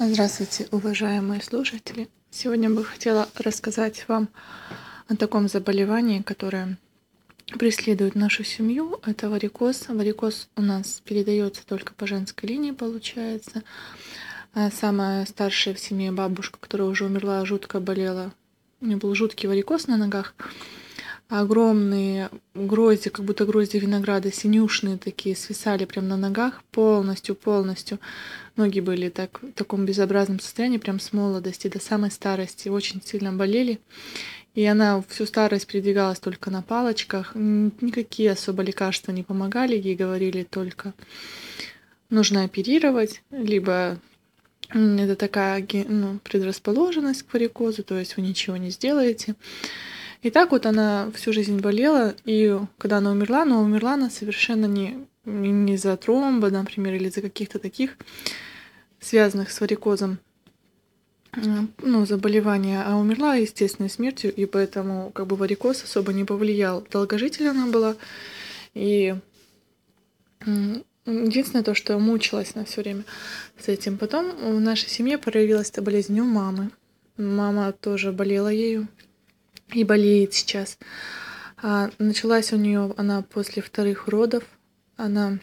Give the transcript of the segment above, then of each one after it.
Здравствуйте, уважаемые слушатели! Сегодня бы хотела рассказать вам о таком заболевании, которое преследует нашу семью. Это варикоз. Варикоз у нас передается только по женской линии, получается. А самая старшая в семье бабушка, которая уже умерла, жутко болела. У нее был жуткий варикоз на ногах огромные грозди, как будто грозди винограда, синюшные такие, свисали прям на ногах полностью, полностью. Ноги были так, в таком безобразном состоянии, прям с молодости до самой старости, очень сильно болели. И она всю старость передвигалась только на палочках. Никакие особо лекарства не помогали. Ей говорили только нужно оперировать, либо это такая ну, предрасположенность к варикозу, то есть вы ничего не сделаете. И так вот она всю жизнь болела, и когда она умерла, но умерла она совершенно не, не из-за тромба, например, или из-за каких-то таких связанных с варикозом ну, заболевания, а умерла естественной смертью, и поэтому как бы варикоз особо не повлиял. Долгожитель она была, и единственное то, что мучилась на все время с этим. Потом в нашей семье проявилась эта болезнь у мамы. Мама тоже болела ею и болеет сейчас. А началась у нее она после вторых родов. Она,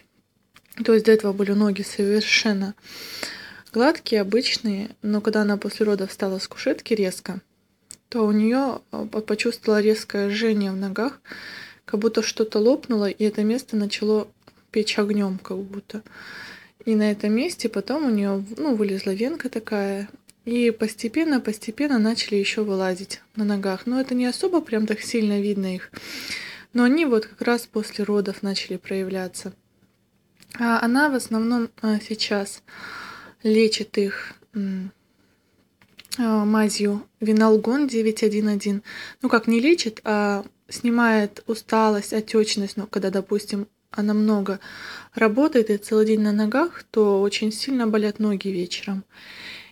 то есть до этого были ноги совершенно гладкие, обычные, но когда она после родов встала с кушетки резко, то у нее а, почувствовала резкое жжение в ногах, как будто что-то лопнуло, и это место начало печь огнем, как будто. И на этом месте потом у нее ну, вылезла венка такая, и постепенно, постепенно начали еще вылазить на ногах. Но это не особо прям так сильно видно их. Но они вот как раз после родов начали проявляться. А она в основном а, сейчас лечит их а, мазью Виналгон 911. Ну как не лечит, а снимает усталость, отечность. Ну, когда, допустим, она много работает и целый день на ногах, то очень сильно болят ноги вечером.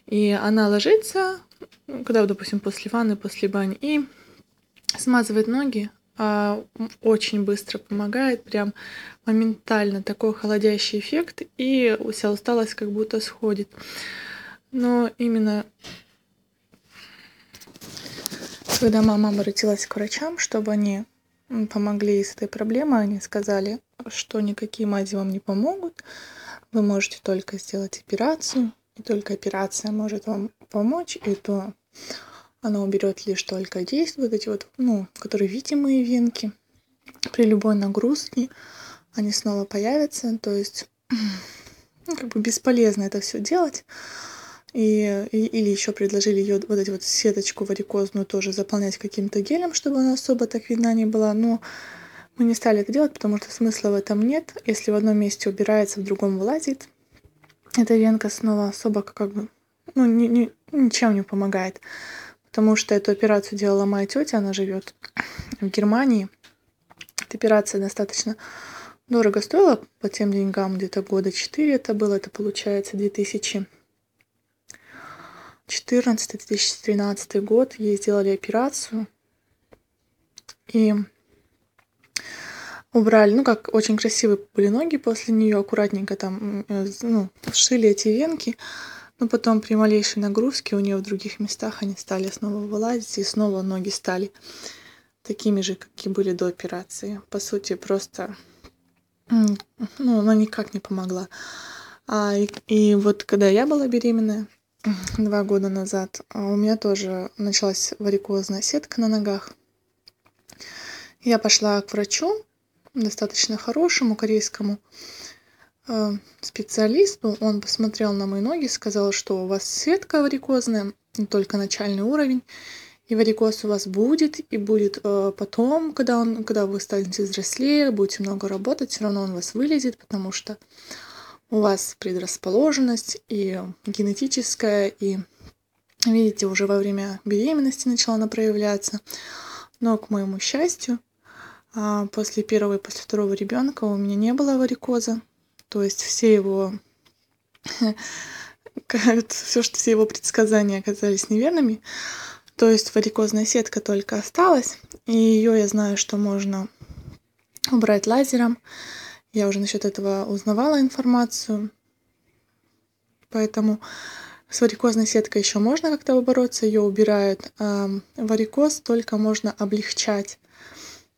И она ложится, когда, допустим, после ванны, после бани, и смазывает ноги, а, очень быстро помогает, прям моментально такой холодящий эффект, и вся усталость как будто сходит. Но именно когда мама обратилась к врачам, чтобы они помогли с этой проблемой, они сказали, что никакие мази вам не помогут, вы можете только сделать операцию, и только операция может вам помочь, и то она уберет лишь только действия, вот эти вот, ну, которые видимые венки. При любой нагрузке они снова появятся, то есть ну, как бы бесполезно это все делать. И, и, или еще предложили ее вот эти вот сеточку варикозную тоже заполнять каким-то гелем, чтобы она особо так видна не была. Но мы не стали это делать, потому что смысла в этом нет. Если в одном месте убирается, в другом вылазит, эта венка снова особо как бы ну, ни, ни, ничем не помогает. Потому что эту операцию делала моя тетя, она живет в Германии. Эта операция достаточно дорого стоила по тем деньгам, где-то года 4 это было, это получается 2014-2013 год. Ей сделали операцию. И убрали, ну как очень красивые были ноги после нее, аккуратненько там э, ну, сшили эти венки, но потом при малейшей нагрузке у нее в других местах они стали снова вылазить, и снова ноги стали такими же, какие были до операции. По сути, просто ну, она никак не помогла. А, и, и вот когда я была беременная, два года назад, а у меня тоже началась варикозная сетка на ногах. Я пошла к врачу, достаточно хорошему корейскому э, специалисту. Он посмотрел на мои ноги, сказал, что у вас сетка варикозная, только начальный уровень, и варикоз у вас будет, и будет э, потом, когда, он, когда вы станете взрослее, будете много работать, все равно он у вас вылезет, потому что у вас предрасположенность и генетическая, и видите, уже во время беременности начала она проявляться. Но, к моему счастью, после первого и после второго ребенка у меня не было варикоза. То есть все его все, что все его предсказания оказались неверными. То есть варикозная сетка только осталась, и ее я знаю, что можно убрать лазером. Я уже насчет этого узнавала информацию. Поэтому С варикозной сеткой еще можно как-то бороться, ее убирают, а варикоз только можно облегчать.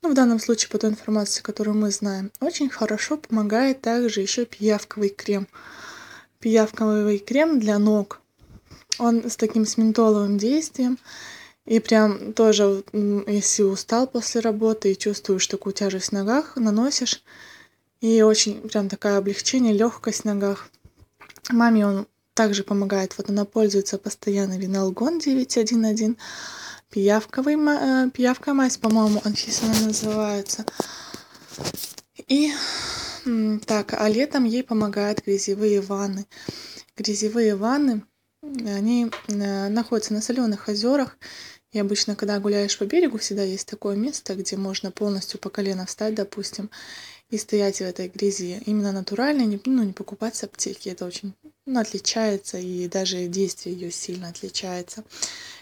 Ну, в данном случае, по той информации, которую мы знаем, очень хорошо помогает также еще пиявковый крем. Пиявковый крем для ног. Он с таким с ментоловым действием. И прям тоже, если устал после работы и чувствуешь такую тяжесть в ногах, наносишь. И очень прям такое облегчение, легкость в ногах. Маме он также помогает. Вот она пользуется постоянно Виналгон 911. Пиявковый, э, пиявка мазь, по-моему, Анфиса она называется. И так, а летом ей помогают грязевые ванны. Грязевые ванны, они э, находятся на соленых озерах. И обычно, когда гуляешь по берегу, всегда есть такое место, где можно полностью по колено встать, допустим, и стоять в этой грязи. Именно натурально, не, ну, не покупать с аптеки. Это очень ну, отличается, и даже действие ее сильно отличается.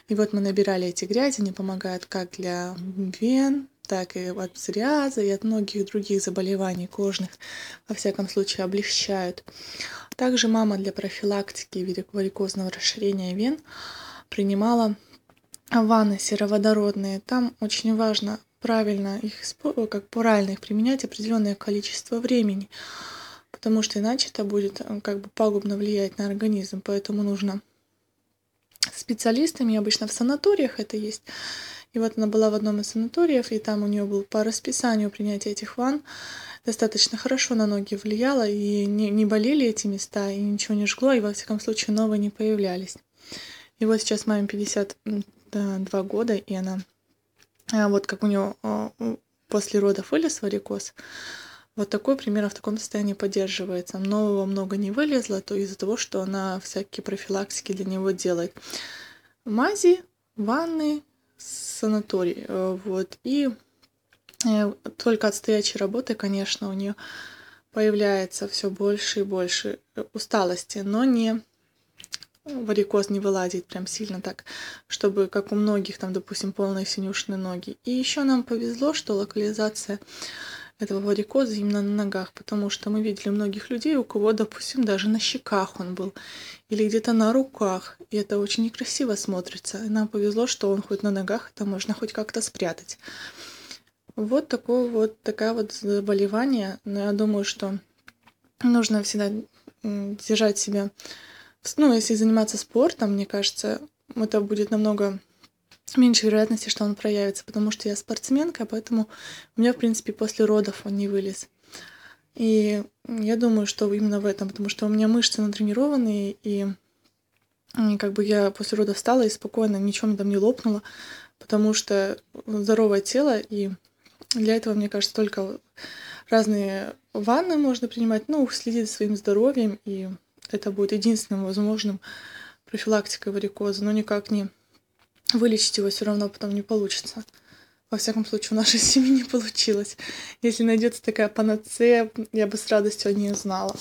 И вот мы набирали эти грязи, они помогают как для вен, так и от псориаза и от многих других заболеваний кожных, во всяком случае, облегчают. Также мама для профилактики варикозного расширения вен принимала ванны сероводородные. Там очень важно правильно их, как правильно их применять определенное количество времени, потому что иначе это будет э, как бы пагубно влиять на организм, поэтому нужно специалистами, обычно в санаториях это есть. И вот она была в одном из санаториев, и там у нее был по расписанию принятия этих ванн. Достаточно хорошо на ноги влияло, и не, не болели эти места, и ничего не жгло, и во всяком случае новые не появлялись. И вот сейчас маме 52 года, и она а вот как у нее а, после родов вылез варикоз, вот такой примерно в таком состоянии поддерживается. Нового много не вылезло, то из-за того, что она всякие профилактики для него делает. Мази, ванны, санаторий. Э, вот. И э, только от стоячей работы, конечно, у нее появляется все больше и больше усталости, но не варикоз не вылазит прям сильно так, чтобы, как у многих, там, допустим, полные синюшные ноги. И еще нам повезло, что локализация этого варикоза именно на ногах, потому что мы видели многих людей, у кого, допустим, даже на щеках он был, или где-то на руках, и это очень некрасиво смотрится. Нам повезло, что он хоть на ногах, это можно хоть как-то спрятать. Вот такое вот, такая вот заболевание. Но я думаю, что нужно всегда держать себя ну, если заниматься спортом, мне кажется, это будет намного меньше вероятности, что он проявится, потому что я спортсменка, поэтому у меня, в принципе, после родов он не вылез. И я думаю, что именно в этом, потому что у меня мышцы натренированные, и, как бы я после родов встала и спокойно, ничего мне там не лопнуло, потому что здоровое тело, и для этого, мне кажется, только разные ванны можно принимать, ну, следить за своим здоровьем и это будет единственным возможным профилактикой варикоза, но никак не вылечить его все равно потом не получится. Во всяком случае, в нашей семье не получилось. Если найдется такая панацея, я бы с радостью о ней узнала.